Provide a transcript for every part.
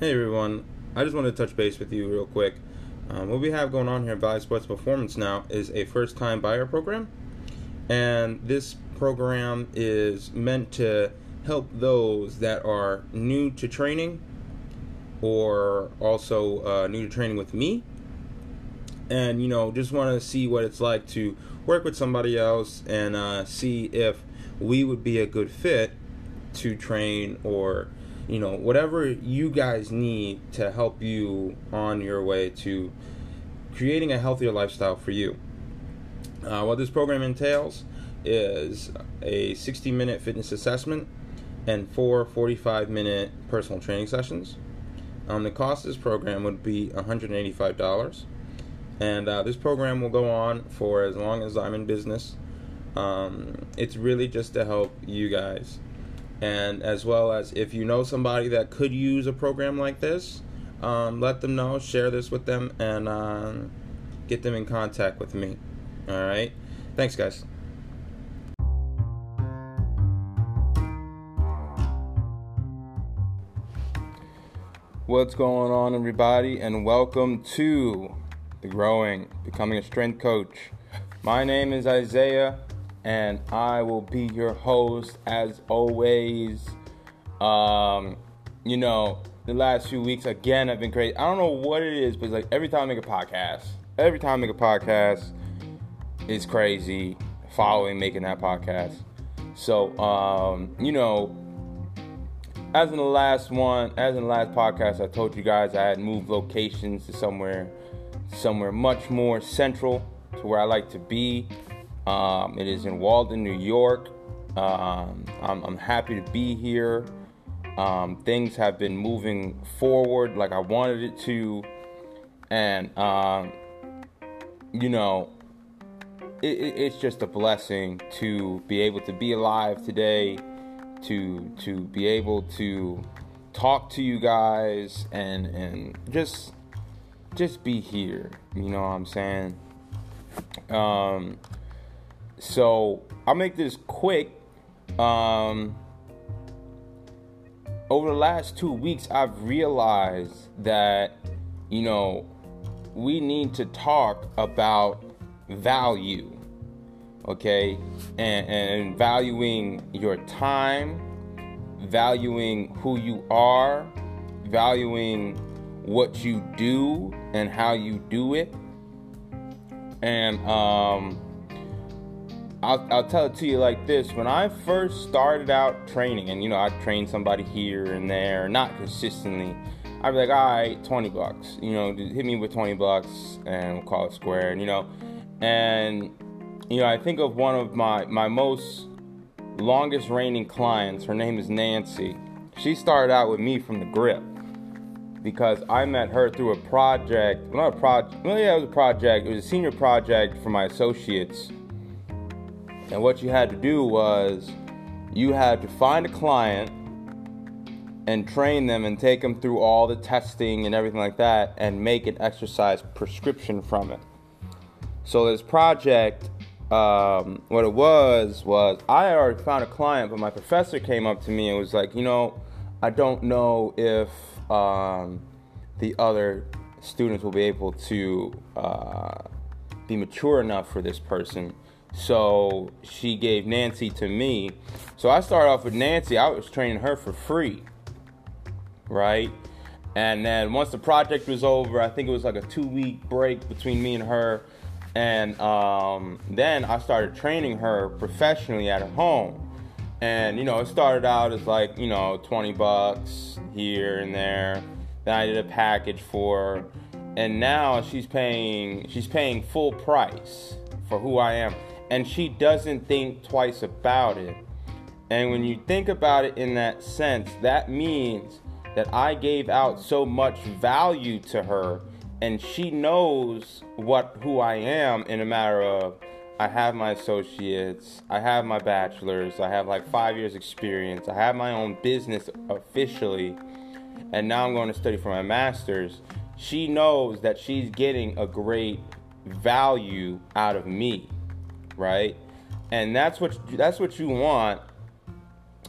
Hey everyone, I just wanted to touch base with you real quick. Um, what we have going on here at Valley Sports Performance now is a first time buyer program, and this program is meant to help those that are new to training or also uh, new to training with me. And you know just want to see what it's like to work with somebody else and uh, see if we would be a good fit to train or you know whatever you guys need to help you on your way to creating a healthier lifestyle for you. Uh, what this program entails is a 60 minute fitness assessment and four 45 minute personal training sessions. Um, the cost of this program would be $185 and uh, this program will go on for as long as I'm in business. Um, it's really just to help you guys, and as well as if you know somebody that could use a program like this, um, let them know, share this with them, and um, get them in contact with me. All right, thanks, guys. What's going on, everybody, and welcome to the growing, becoming a strength coach. My name is Isaiah, and I will be your host as always. Um, you know, the last few weeks again have been great. I don't know what it is, but like every time I make a podcast, every time I make a podcast, it's crazy. Following making that podcast, so um, you know, as in the last one, as in the last podcast, I told you guys I had moved locations to somewhere somewhere much more central to where I like to be. Um, it is in Walden, New York. Um, I'm, I'm, happy to be here. Um, things have been moving forward like I wanted it to, and um, you know, it, it, it's just a blessing to be able to be alive today, to to be able to talk to you guys, and and just just be here. You know what I'm saying? So I'll make this quick. Um, over the last two weeks, I've realized that, you know, we need to talk about value, okay? And, and valuing your time, valuing who you are, valuing what you do and how you do it. And um, I'll, I'll tell it to you like this when I first started out training, and you know, I trained somebody here and there, not consistently. I'd be like, all right, 20 bucks, you know, hit me with 20 bucks and we'll call it square, and you know, and you know, I think of one of my my most longest reigning clients. Her name is Nancy. She started out with me from the grip because I met her through a project. Well, not a project. Well, yeah, it was a project. It was a senior project for my associates. And what you had to do was you had to find a client and train them and take them through all the testing and everything like that and make an exercise prescription from it. So this project, um, what it was was I had already found a client, but my professor came up to me and was like, you know, I don't know if um, the other students will be able to uh, be mature enough for this person. So she gave Nancy to me. So I started off with Nancy. I was training her for free, right? And then once the project was over, I think it was like a two week break between me and her. And um, then I started training her professionally at home. And you know, it started out as like you know 20 bucks here and there. Then I did a package for, her. and now she's paying she's paying full price for who I am, and she doesn't think twice about it. And when you think about it in that sense, that means that I gave out so much value to her and she knows what who I am in a matter of I have my associates, I have my bachelor's, I have like five years experience, I have my own business officially, and now I'm going to study for my master's. She knows that she's getting a great value out of me, right? And that's what that's what you want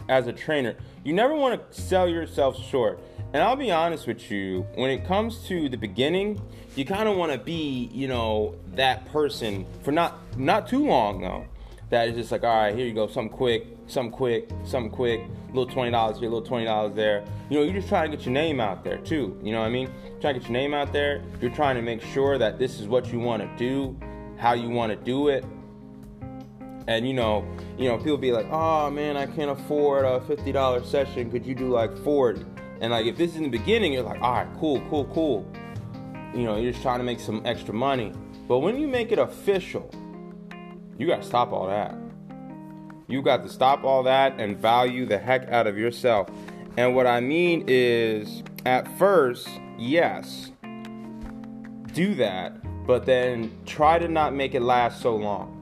as a trainer. You never want to sell yourself short. And I'll be honest with you, when it comes to the beginning, you kind of want to be, you know, that person for not not too long though. That is just like, all right, here you go, something quick, something quick, something quick, little twenty dollars here, little twenty dollars there. You know, you're just trying to get your name out there too. You know what I mean? Trying to get your name out there. You're trying to make sure that this is what you want to do, how you want to do it. And you know, you know, people be like, "Oh man, I can't afford a fifty dollar session. Could you do like 40? And like if this is in the beginning, you're like, all right, cool, cool, cool. You know, you're just trying to make some extra money. But when you make it official, you got to stop all that. You got to stop all that and value the heck out of yourself. And what I mean is, at first, yes, do that, but then try to not make it last so long.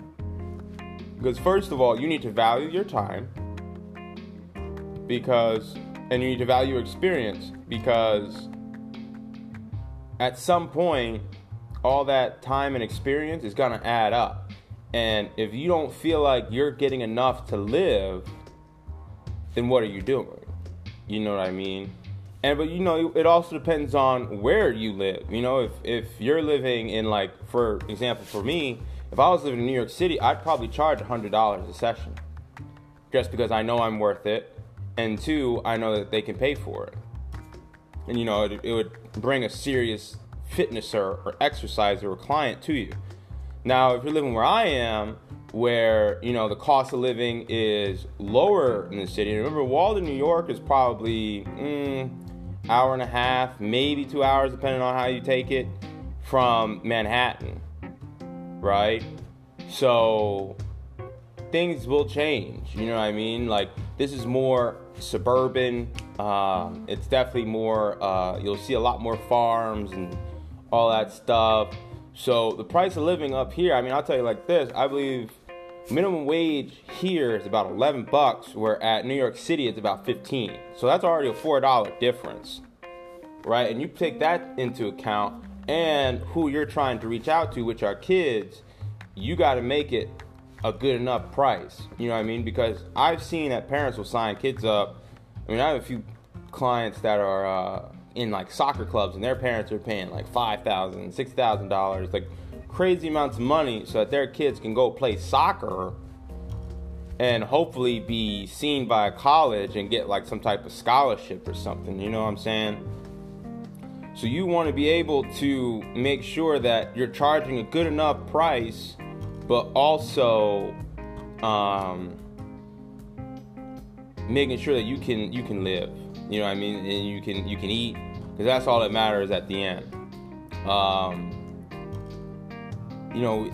Because, first of all, you need to value your time because and you need to value experience because at some point all that time and experience is going to add up. And if you don't feel like you're getting enough to live then what are you doing? You know what i mean? And but you know it also depends on where you live. You know if if you're living in like for example for me if i was living in new york city i'd probably charge $100 a session just because i know i'm worth it and two, I know that they can pay for it. And you know, it, it would bring a serious fitnesser or exerciser or client to you. Now, if you're living where I am, where you know the cost of living is lower in the city. Remember, Walden, New York is probably mm, hour and a half, maybe two hours, depending on how you take it, from Manhattan, right? So things will change. You know what I mean? Like this is more suburban. Um, it's definitely more. Uh, you'll see a lot more farms and all that stuff. So the price of living up here. I mean, I'll tell you like this. I believe minimum wage here is about 11 bucks, where at New York City it's about 15. So that's already a four dollar difference, right? And you take that into account, and who you're trying to reach out to, which are kids. You got to make it a good enough price. You know what I mean? Because I've seen that parents will sign kids up. I mean, I have a few clients that are uh, in like soccer clubs, and their parents are paying like five thousand, six thousand dollars, like crazy amounts of money, so that their kids can go play soccer and hopefully be seen by a college and get like some type of scholarship or something. You know what I'm saying? So you want to be able to make sure that you're charging a good enough price but also um, making sure that you can you can live. You know what I mean? And you can you can eat because that's all that matters at the end. Um, you know,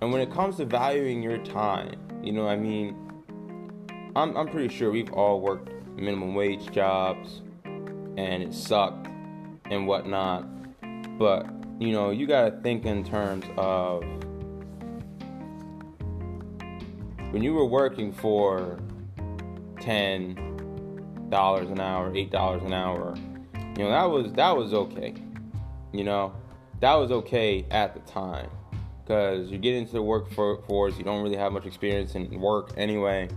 and when it comes to valuing your time, you know, I mean, I'm I'm pretty sure we've all worked minimum wage jobs, and it sucked and whatnot, but you know, you got to think in terms of when you were working for ten dollars an hour, eight dollars an hour, you know that was that was okay. You know, that was okay at the time because you get into the workforce, you don't really have much experience in work anyway.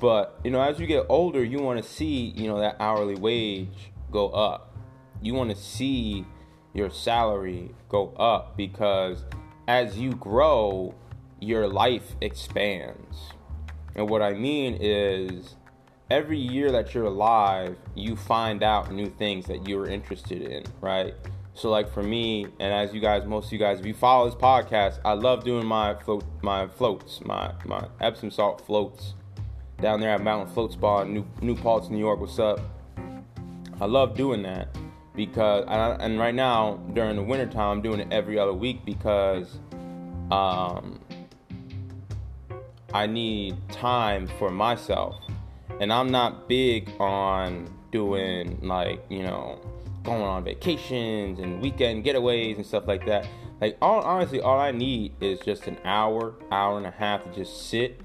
But you know, as you get older, you want to see you know that hourly wage go up. You want to see your salary go up because as you grow, your life expands. And what I mean is, every year that you're alive, you find out new things that you're interested in, right? So, like for me, and as you guys, most of you guys, if you follow this podcast, I love doing my float, my floats, my my Epsom salt floats down there at Mountain Float Spa in New New Paltz, New York. What's up? I love doing that because I, and right now during the wintertime I'm doing it every other week because um, I need time for myself and I'm not big on doing like you know going on vacations and weekend getaways and stuff like that like all honestly all I need is just an hour hour and a half to just sit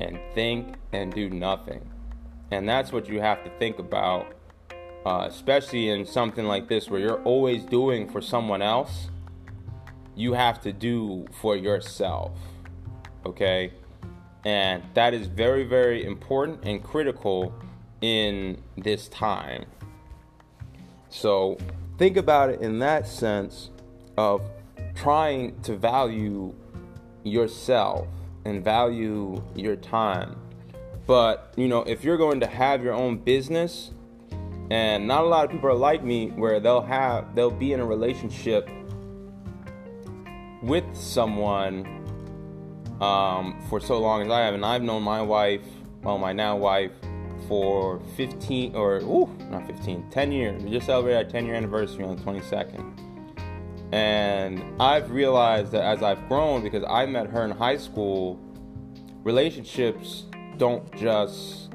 and think and do nothing and that's what you have to think about uh, especially in something like this where you're always doing for someone else, you have to do for yourself. Okay? And that is very, very important and critical in this time. So think about it in that sense of trying to value yourself and value your time. But, you know, if you're going to have your own business, and not a lot of people are like me where they'll have they'll be in a relationship with someone um, for so long as I have, and I've known my wife, well, my now wife, for 15 or ooh, not 15, 10 years. We just celebrated our 10 year anniversary on the 22nd. And I've realized that as I've grown, because I met her in high school, relationships don't just,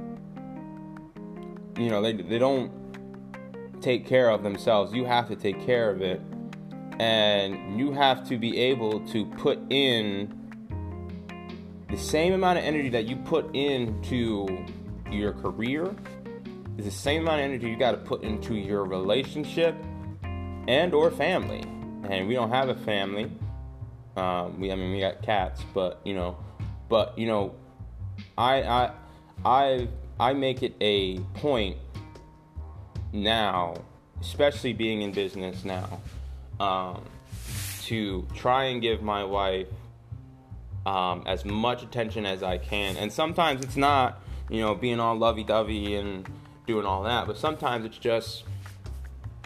you know, they, they don't take care of themselves. You have to take care of it. And you have to be able to put in the same amount of energy that you put into your career is the same amount of energy you got to put into your relationship and or family and we don't have a family um, we i mean we got cats but you know but you know i i i i make it a point now especially being in business now um, to try and give my wife um, as much attention as I can. And sometimes it's not, you know, being all lovey dovey and doing all that, but sometimes it's just,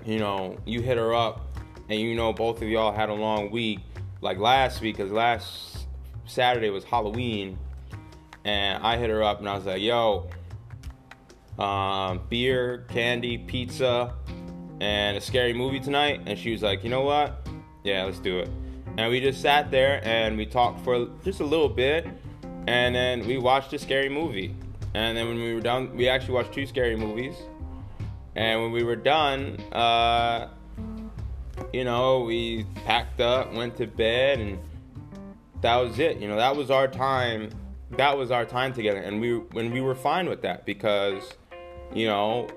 you know, you hit her up and you know both of y'all had a long week, like last week, because last Saturday was Halloween, and I hit her up and I was like, yo, um, beer, candy, pizza, and a scary movie tonight. And she was like, you know what? Yeah, let's do it. And we just sat there and we talked for just a little bit. And then we watched a scary movie. And then when we were done, we actually watched two scary movies. And when we were done, uh, you know, we packed up, went to bed, and that was it. You know, that was our time. That was our time together, and we when we were fine with that because, you know,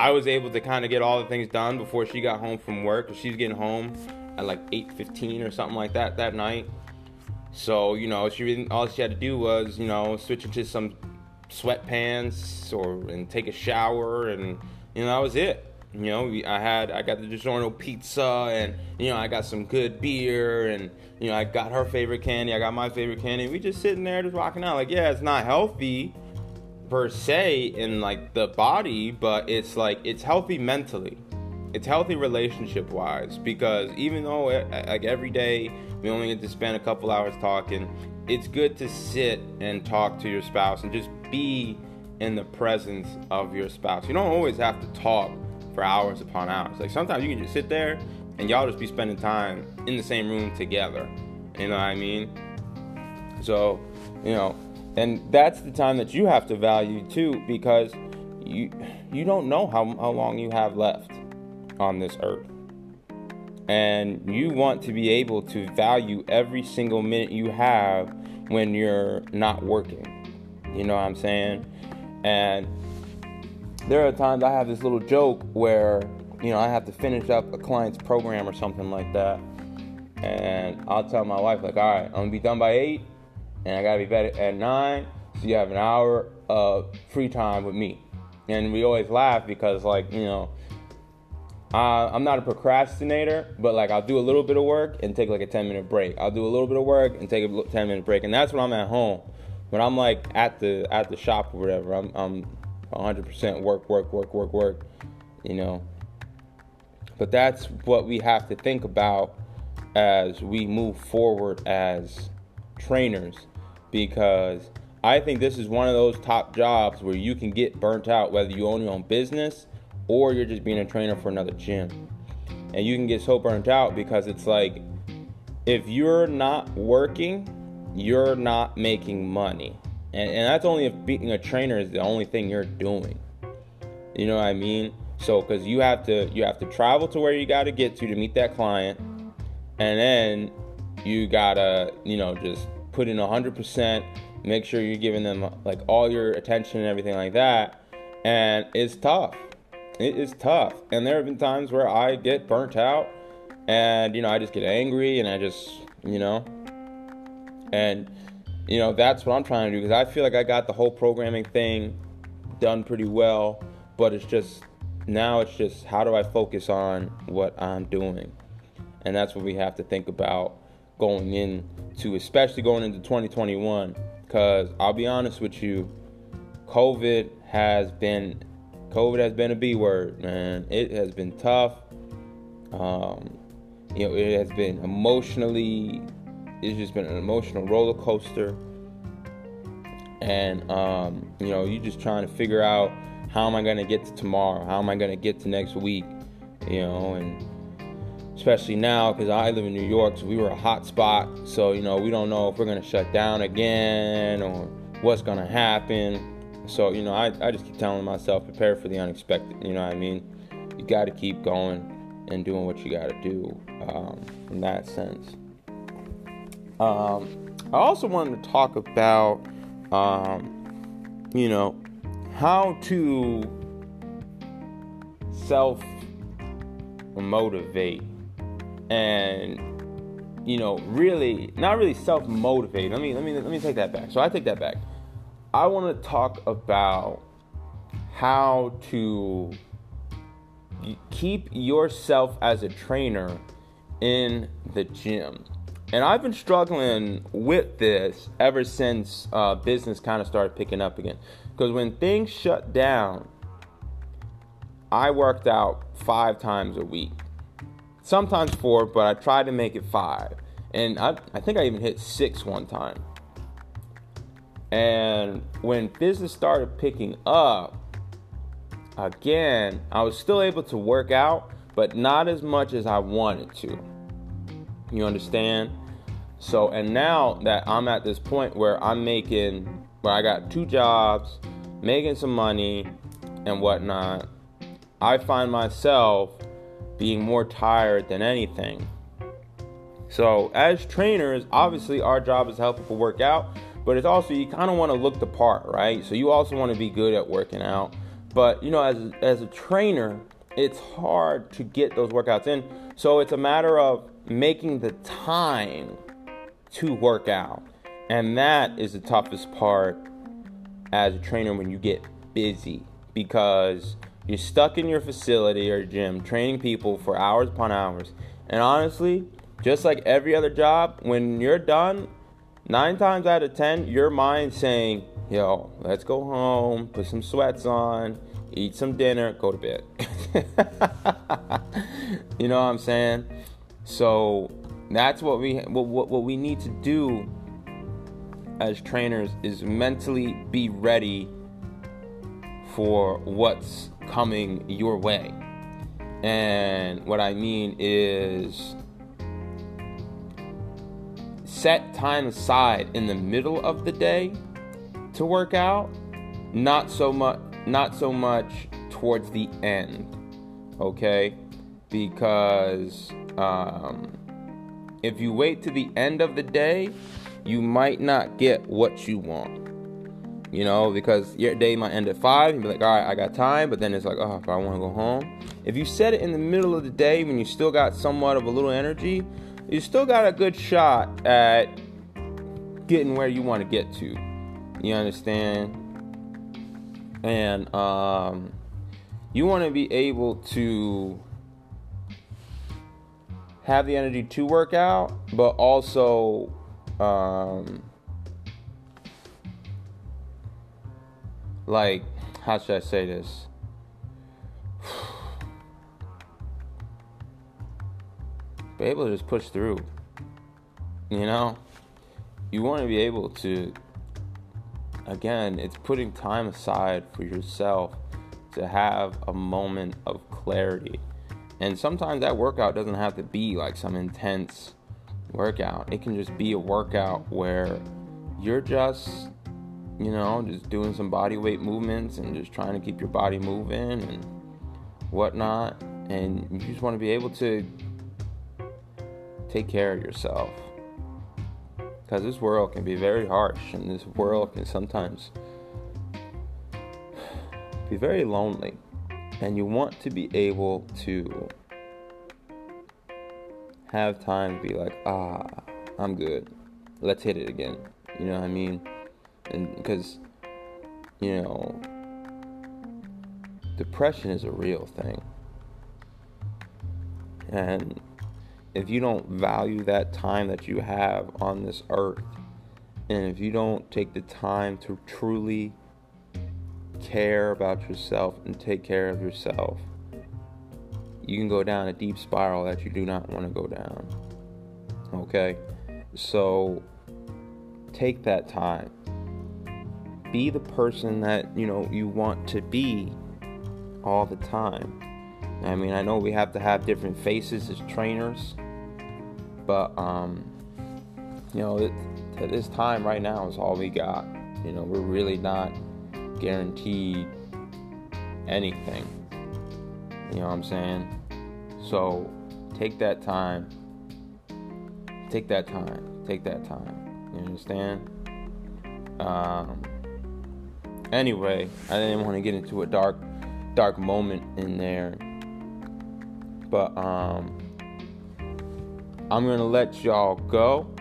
I was able to kind of get all the things done before she got home from work. She's getting home at like 8:15 or something like that that night. So you know, she really, all she had to do was you know switch into some sweatpants or and take a shower, and you know that was it. You know, I had I got the DiGiorno pizza, and you know I got some good beer, and you know I got her favorite candy, I got my favorite candy. We just sitting there just rocking out. Like, yeah, it's not healthy per se in like the body, but it's like it's healthy mentally. It's healthy relationship wise because even though it, like every day we only get to spend a couple hours talking, it's good to sit and talk to your spouse and just be in the presence of your spouse. You don't always have to talk for hours upon hours. Like sometimes you can just sit there and y'all just be spending time in the same room together. You know what I mean? So, you know, and that's the time that you have to value too because you you don't know how, how long you have left on this earth and you want to be able to value every single minute you have when you're not working you know what i'm saying and there are times i have this little joke where you know i have to finish up a client's program or something like that and i'll tell my wife like all right i'm gonna be done by eight and I gotta be better at nine. So you have an hour of free time with me. And we always laugh because, like, you know, I'm not a procrastinator, but like I'll do a little bit of work and take like a 10 minute break. I'll do a little bit of work and take a 10 minute break, and that's when I'm at home. When I'm like at the at the shop or whatever, I'm I'm 100% work, work, work, work, work. You know. But that's what we have to think about as we move forward as trainers because I think this is one of those top jobs where you can get burnt out whether you own your own business or you're just being a trainer for another gym. And you can get so burnt out because it's like if you're not working, you're not making money. And, and that's only if being a trainer is the only thing you're doing. You know what I mean? So cuz you have to you have to travel to where you got to get to to meet that client and then you got to, you know, just put in 100%, make sure you're giving them like all your attention and everything like that. And it's tough. It is tough. And there have been times where I get burnt out and, you know, I just get angry and I just, you know, and, you know, that's what I'm trying to do because I feel like I got the whole programming thing done pretty well, but it's just now it's just how do I focus on what I'm doing? And that's what we have to think about going into, especially going into 2021. Because I'll be honest with you, COVID has been COVID has been a B word, man. It has been tough. Um, you know, it has been emotionally, it's just been an emotional roller coaster. And, um, you know, you're just trying to figure out how am I going to get to tomorrow? How am I going to get to next week? You know, and especially now because I live in New York, so we were a hot spot. So, you know, we don't know if we're going to shut down again or what's going to happen. So, you know, I, I just keep telling myself, prepare for the unexpected. You know what I mean? You got to keep going and doing what you got to do um, in that sense. Um, I also wanted to talk about, um, you know, how to self motivate and you know really not really self motivate let me let me let me take that back. So i take that back. I want to talk about how to keep yourself as a trainer in the gym. And I've been struggling with this ever since uh, business kind of started picking up again. Because when things shut down, I worked out five times a week. Sometimes four, but I tried to make it five. And I, I think I even hit six one time. And when business started picking up, again, I was still able to work out, but not as much as I wanted to. You understand? So, and now that I'm at this point where I'm making, where I got two jobs, making some money and whatnot, I find myself being more tired than anything. So, as trainers, obviously our job is to help people work out, but it's also you kind of want to look the part, right? So you also want to be good at working out. But you know, as as a trainer, it's hard to get those workouts in. So it's a matter of making the time to work out. And that is the toughest part as a trainer when you get busy because you're stuck in your facility or gym training people for hours upon hours. And honestly, just like every other job, when you're done, nine times out of ten, your mind saying, yo, let's go home, put some sweats on, eat some dinner, go to bed. you know what I'm saying? So that's what we what, what, what we need to do as trainers is mentally be ready for what's coming your way. And what I mean is set time aside in the middle of the day to work out, not so much not so much towards the end. Okay? Because um, if you wait to the end of the day, you might not get what you want. You know, because your day might end at five, you'd be like, all right, I got time, but then it's like, oh, if I want to go home. If you set it in the middle of the day when you still got somewhat of a little energy, you still got a good shot at getting where you want to get to. You understand? And um, you want to be able to have the energy to work out, but also um, like how should I say this? be able to just push through. You know, you want to be able to. Again, it's putting time aside for yourself to have a moment of clarity. And sometimes that workout doesn't have to be like some intense workout. It can just be a workout where you're just, you know, just doing some body weight movements and just trying to keep your body moving and whatnot. And you just want to be able to take care of yourself. Because this world can be very harsh, and this world can sometimes be very lonely. And you want to be able to have time to be like, ah, I'm good. Let's hit it again. You know what I mean? And because, you know, depression is a real thing. And if you don't value that time that you have on this earth, and if you don't take the time to truly care about yourself and take care of yourself, you can go down a deep spiral that you do not want to go down. Okay? So take that time. Be the person that, you know, you want to be all the time. I mean, I know we have to have different faces as trainers, but um you know, this time right now is all we got. You know, we're really not guaranteed anything. You know what I'm saying? So take that time. Take that time. Take that time. You understand? Um, anyway, I didn't want to get into a dark, dark moment in there. But um, I'm gonna let y'all go.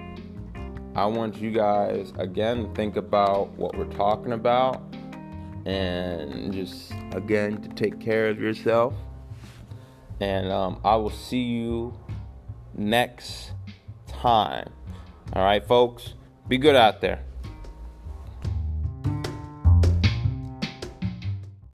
I want you guys again to think about what we're talking about and just again to take care of yourself. And um, I will see you next time. All right, folks, be good out there.